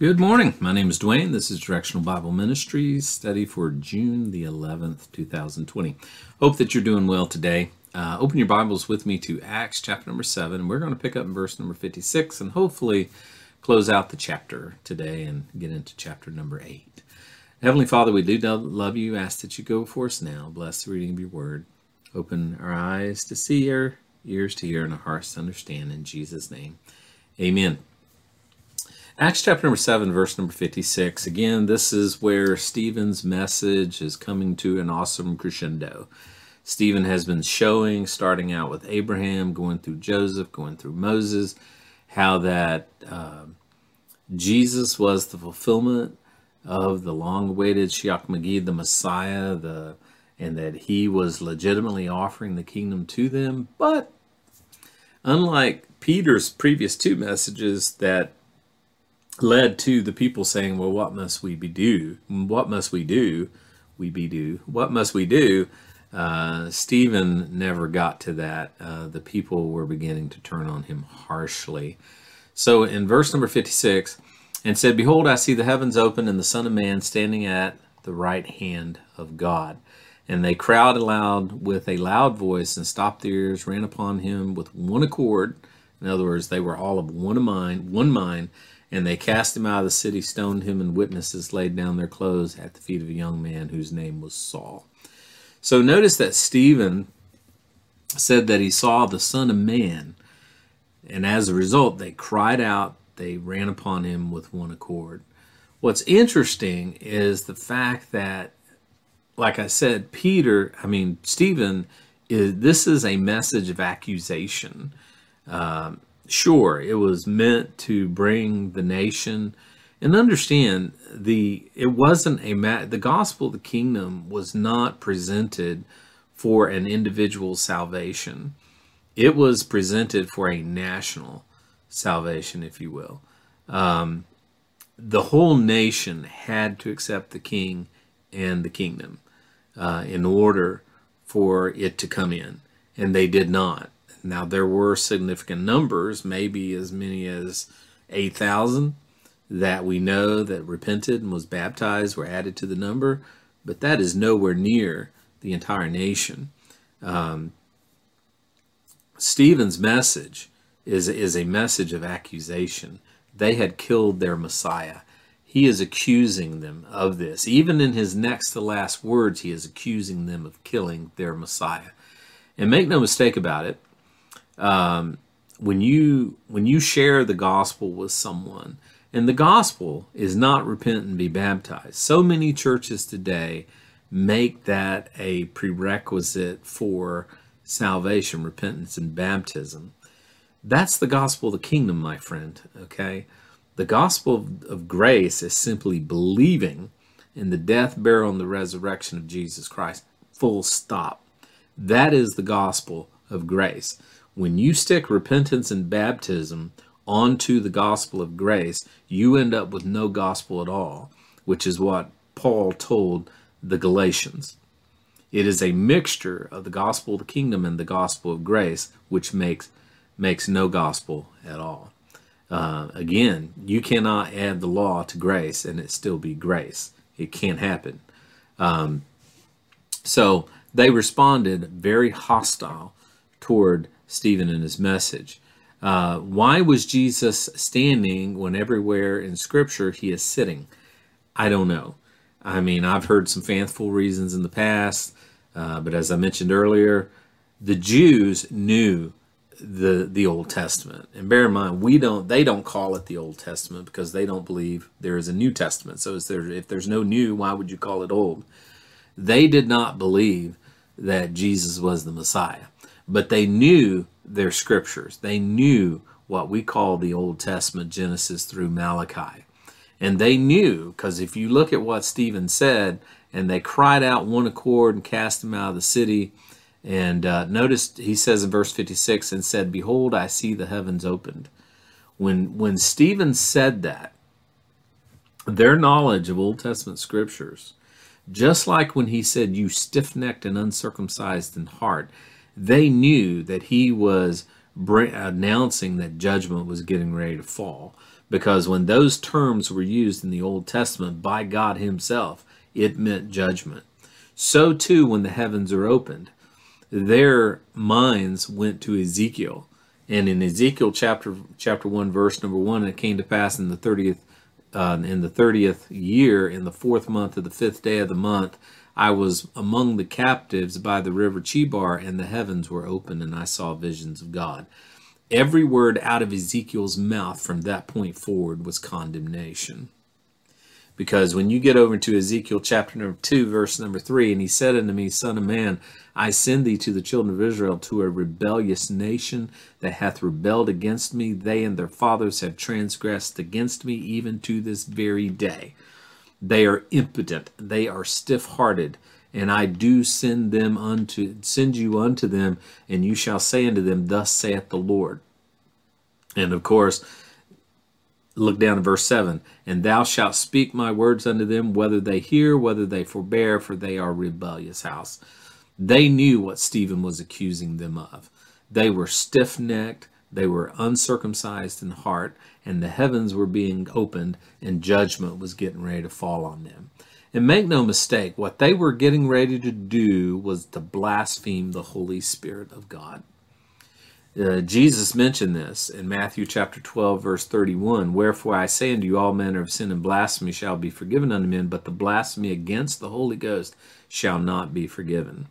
Good morning. My name is Dwayne. This is Directional Bible Ministries study for June the 11th, 2020. Hope that you're doing well today. Uh, open your Bibles with me to Acts chapter number 7. We're going to pick up in verse number 56 and hopefully close out the chapter today and get into chapter number 8. Heavenly Father, we do love you. Ask that you go for us now. Bless the reading of your word. Open our eyes to see, our ears to hear, and our hearts to understand. In Jesus' name, amen. Acts chapter number 7, verse number 56. Again, this is where Stephen's message is coming to an awesome crescendo. Stephen has been showing, starting out with Abraham, going through Joseph, going through Moses, how that uh, Jesus was the fulfillment of the long-awaited Shiach Magid, the Messiah, the and that he was legitimately offering the kingdom to them. But unlike Peter's previous two messages that led to the people saying, "Well, what must we be do? What must we do? We be do. What must we do?" Uh, Stephen never got to that. Uh, the people were beginning to turn on him harshly. So in verse number 56, and said, Behold, I see the heavens open and the Son of Man standing at the right hand of God. And they crowd aloud with a loud voice and stopped their ears, ran upon him with one accord. In other words, they were all of one mind, one mind, and they cast him out of the city, stoned him, and witnesses laid down their clothes at the feet of a young man whose name was Saul. So notice that Stephen said that he saw the Son of Man, and as a result, they cried out, they ran upon him with one accord. What's interesting is the fact that, like I said, Peter, I mean, Stephen, is, this is a message of accusation. Um, sure, it was meant to bring the nation and understand the it wasn't a ma- the gospel of the kingdom was not presented for an individual salvation. It was presented for a national salvation, if you will. Um, the whole nation had to accept the king and the kingdom uh, in order for it to come in, and they did not. Now, there were significant numbers, maybe as many as 8,000 that we know that repented and was baptized were added to the number, but that is nowhere near the entire nation. Um, Stephen's message is, is a message of accusation. They had killed their Messiah. He is accusing them of this. Even in his next to last words, he is accusing them of killing their Messiah. And make no mistake about it, um, when you when you share the gospel with someone, and the gospel is not repent and be baptized. So many churches today make that a prerequisite for salvation, repentance, and baptism. That's the gospel of the kingdom, my friend. Okay? The gospel of, grace is simply believing in the death, burial, and the resurrection of Jesus Christ. Full stop. That is the gospel of grace. When you stick repentance and baptism onto the gospel of grace, you end up with no gospel at all, which is what Paul told the Galatians. It is a mixture of the gospel of the kingdom and the gospel of grace, which makes makes no gospel at all. Uh, again, you cannot add the law to grace and it still be grace. It can't happen. Um, so they responded very hostile toward Stephen in his message. Uh, why was Jesus standing when everywhere in Scripture he is sitting? I don't know. I mean, I've heard some fanciful reasons in the past, uh, but as I mentioned earlier, the Jews knew the the Old Testament. And bear in mind, we don't they don't call it the Old Testament because they don't believe there is a New Testament. So there if there's no new, why would you call it old? They did not believe that Jesus was the Messiah but they knew their scriptures. They knew what we call the Old Testament, Genesis through Malachi. And they knew, because if you look at what Stephen said, and they cried out one accord and cast him out of the city. And uh, notice he says in verse 56 and said, Behold, I see the heavens opened. When, when Stephen said that, their knowledge of Old Testament scriptures, just like when he said, You stiff necked and uncircumcised in heart, they knew that he was announcing that judgment was getting ready to fall. because when those terms were used in the Old Testament by God Himself, it meant judgment. So too, when the heavens are opened, their minds went to Ezekiel. And in Ezekiel chapter chapter one, verse number one, it came to pass in the thirtieth uh, in the thirtieth year, in the fourth month of the fifth day of the month, I was among the captives by the river Chebar, and the heavens were opened, and I saw visions of God. Every word out of Ezekiel's mouth from that point forward was condemnation. Because when you get over to Ezekiel chapter number 2, verse number 3, and he said unto me, Son of man, I send thee to the children of Israel, to a rebellious nation that hath rebelled against me. They and their fathers have transgressed against me even to this very day. They are impotent, they are stiff hearted, and I do send them unto send you unto them, and you shall say unto them, Thus saith the Lord. And of course, look down to verse 7 and thou shalt speak my words unto them whether they hear whether they forbear for they are rebellious house. They knew what stephen was accusing them of. They were stiff-necked they were uncircumcised in heart and the heavens were being opened and judgment was getting ready to fall on them and make no mistake what they were getting ready to do was to blaspheme the holy spirit of god uh, Jesus mentioned this in Matthew chapter 12, verse 31. Wherefore I say unto you, all manner of sin and blasphemy shall be forgiven unto men, but the blasphemy against the Holy Ghost shall not be forgiven.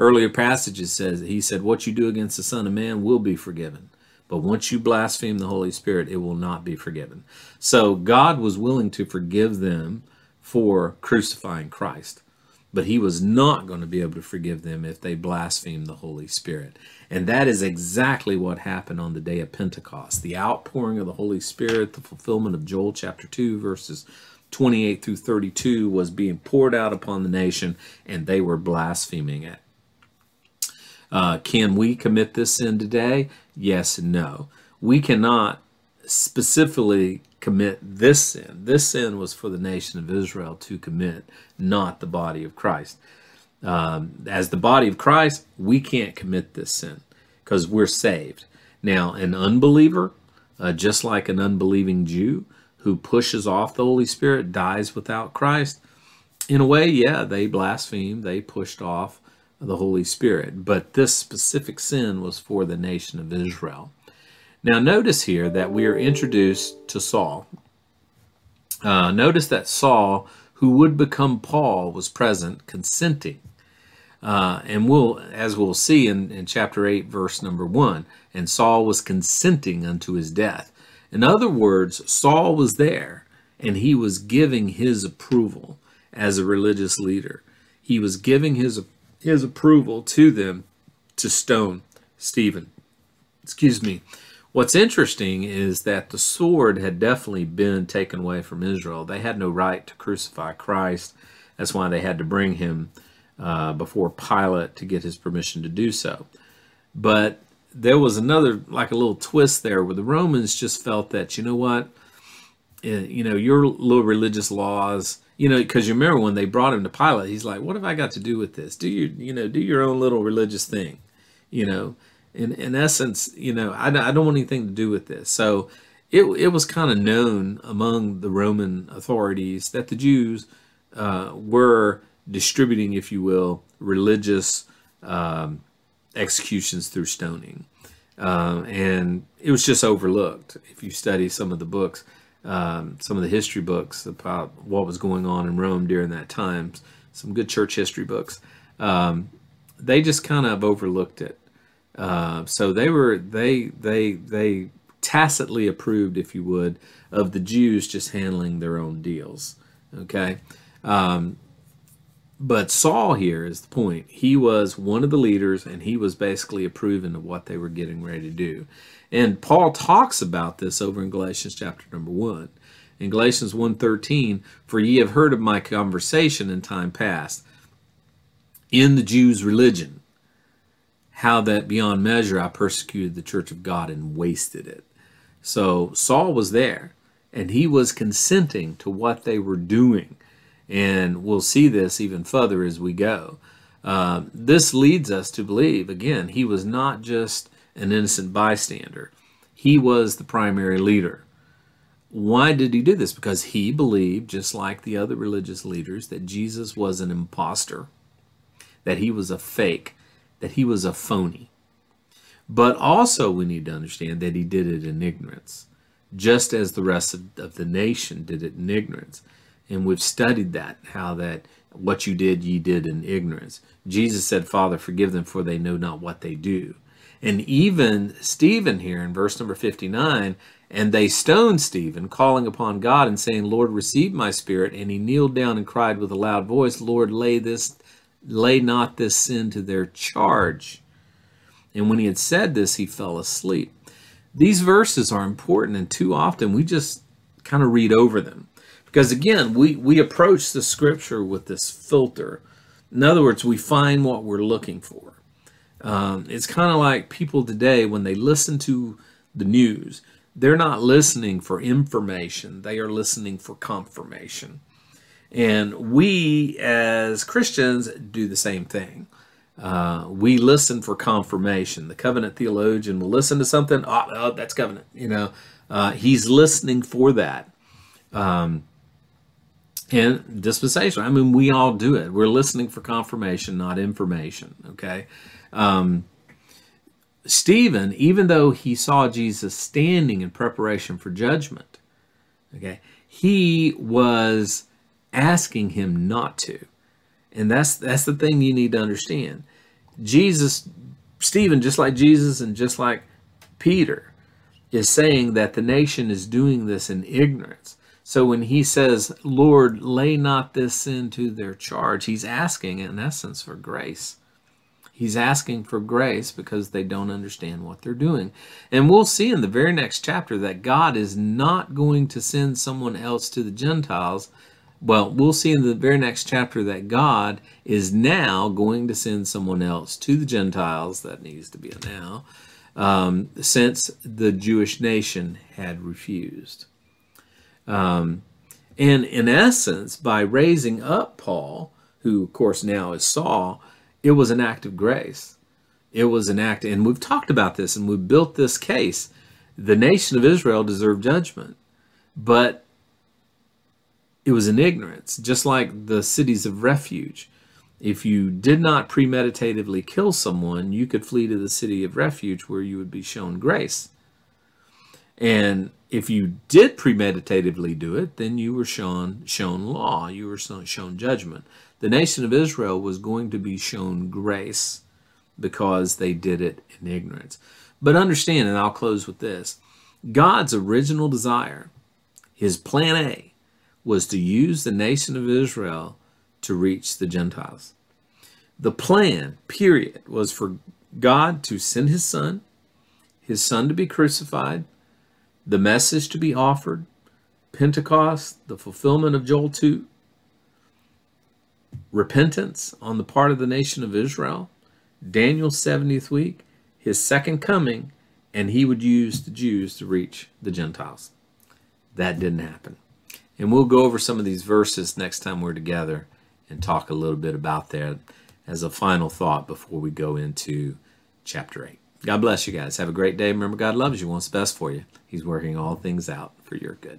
Earlier passages says he said, What you do against the Son of Man will be forgiven. But once you blaspheme the Holy Spirit, it will not be forgiven. So God was willing to forgive them for crucifying Christ but he was not going to be able to forgive them if they blasphemed the Holy Spirit. And that is exactly what happened on the day of Pentecost. The outpouring of the Holy Spirit, the fulfillment of Joel chapter 2, verses 28 through 32, was being poured out upon the nation, and they were blaspheming it. Uh, can we commit this sin today? Yes and no. We cannot specifically commit this sin. This sin was for the nation of Israel to commit, not the body of Christ. Um, as the body of Christ, we can't commit this sin because we're saved. Now, an unbeliever, uh, just like an unbelieving Jew who pushes off the Holy Spirit, dies without Christ, in a way, yeah, they blasphemed, they pushed off the Holy Spirit. But this specific sin was for the nation of Israel. Now, notice here that we are introduced to Saul. Uh, notice that Saul, who would become Paul, was present, consenting. Uh, and we'll, as we'll see in, in chapter 8, verse number 1, and Saul was consenting unto his death. In other words, Saul was there and he was giving his approval as a religious leader. He was giving his, his approval to them to stone Stephen. Excuse me. What's interesting is that the sword had definitely been taken away from Israel. They had no right to crucify Christ. That's why they had to bring him uh, before Pilate to get his permission to do so. But there was another, like a little twist there, where the Romans just felt that, you know what, eh, you know, your little religious laws, you know, because you remember when they brought him to Pilate, he's like, what have I got to do with this? Do you, you know, do your own little religious thing, you know in in essence, you know, I, I don't want anything to do with this. So it it was kind of known among the Roman authorities that the Jews uh, were distributing, if you will, religious um, executions through stoning, uh, and it was just overlooked. If you study some of the books, um, some of the history books about what was going on in Rome during that time, some good church history books, um, they just kind of overlooked it. Uh, so they were they they they tacitly approved, if you would, of the Jews just handling their own deals. Okay, um, but Saul here is the point. He was one of the leaders, and he was basically approving of what they were getting ready to do. And Paul talks about this over in Galatians chapter number one. In Galatians 1.13, For ye have heard of my conversation in time past in the Jews' religion, how that beyond measure I persecuted the church of God and wasted it. So Saul was there and he was consenting to what they were doing. And we'll see this even further as we go. Uh, this leads us to believe, again, he was not just an innocent bystander, he was the primary leader. Why did he do this? Because he believed, just like the other religious leaders, that Jesus was an impostor, that he was a fake, that he was a phony. But also, we need to understand that he did it in ignorance, just as the rest of, of the nation did it in ignorance. And we've studied that, how that what you did, ye did in ignorance. Jesus said, Father, forgive them, for they know not what they do. And even Stephen here in verse number 59, and they stoned Stephen, calling upon God and saying, Lord, receive my spirit. And he kneeled down and cried with a loud voice, Lord, lay this, lay not this sin to their charge. And when he had said this, he fell asleep. These verses are important, and too often we just kind of read over them. Because again, we, we approach the scripture with this filter. In other words, we find what we're looking for. Um, it's kind of like people today, when they listen to the news, they're not listening for information, they are listening for confirmation. And we as Christians do the same thing. Uh, we listen for confirmation. The covenant theologian will listen to something, oh, oh that's covenant. You know, uh, he's listening for that. Um, and dispensation. I mean, we all do it. We're listening for confirmation, not information. Okay. Um, Stephen, even though he saw Jesus standing in preparation for judgment, okay, he was asking him not to. And that's that's the thing you need to understand. Jesus, Stephen, just like Jesus and just like Peter, is saying that the nation is doing this in ignorance. So when he says, Lord, lay not this sin to their charge, he's asking in essence for grace. He's asking for grace because they don't understand what they're doing. And we'll see in the very next chapter that God is not going to send someone else to the Gentiles well, we'll see in the very next chapter that God is now going to send someone else to the Gentiles. That needs to be a now, um, since the Jewish nation had refused. Um, and in essence, by raising up Paul, who of course now is Saul, it was an act of grace. It was an act, and we've talked about this and we've built this case. The nation of Israel deserved judgment, but it was in ignorance, just like the cities of refuge. If you did not premeditatively kill someone, you could flee to the city of refuge where you would be shown grace. And if you did premeditatively do it, then you were shown shown law, you were shown judgment. The nation of Israel was going to be shown grace because they did it in ignorance. But understand, and I'll close with this God's original desire, his plan A, was to use the nation of Israel to reach the Gentiles. The plan, period, was for God to send his son, his son to be crucified, the message to be offered, Pentecost, the fulfillment of Joel 2, repentance on the part of the nation of Israel, Daniel's 70th week, his second coming, and he would use the Jews to reach the Gentiles. That didn't happen. And we'll go over some of these verses next time we're together and talk a little bit about that as a final thought before we go into chapter 8. God bless you guys. Have a great day. Remember, God loves you, wants the best for you. He's working all things out for your good.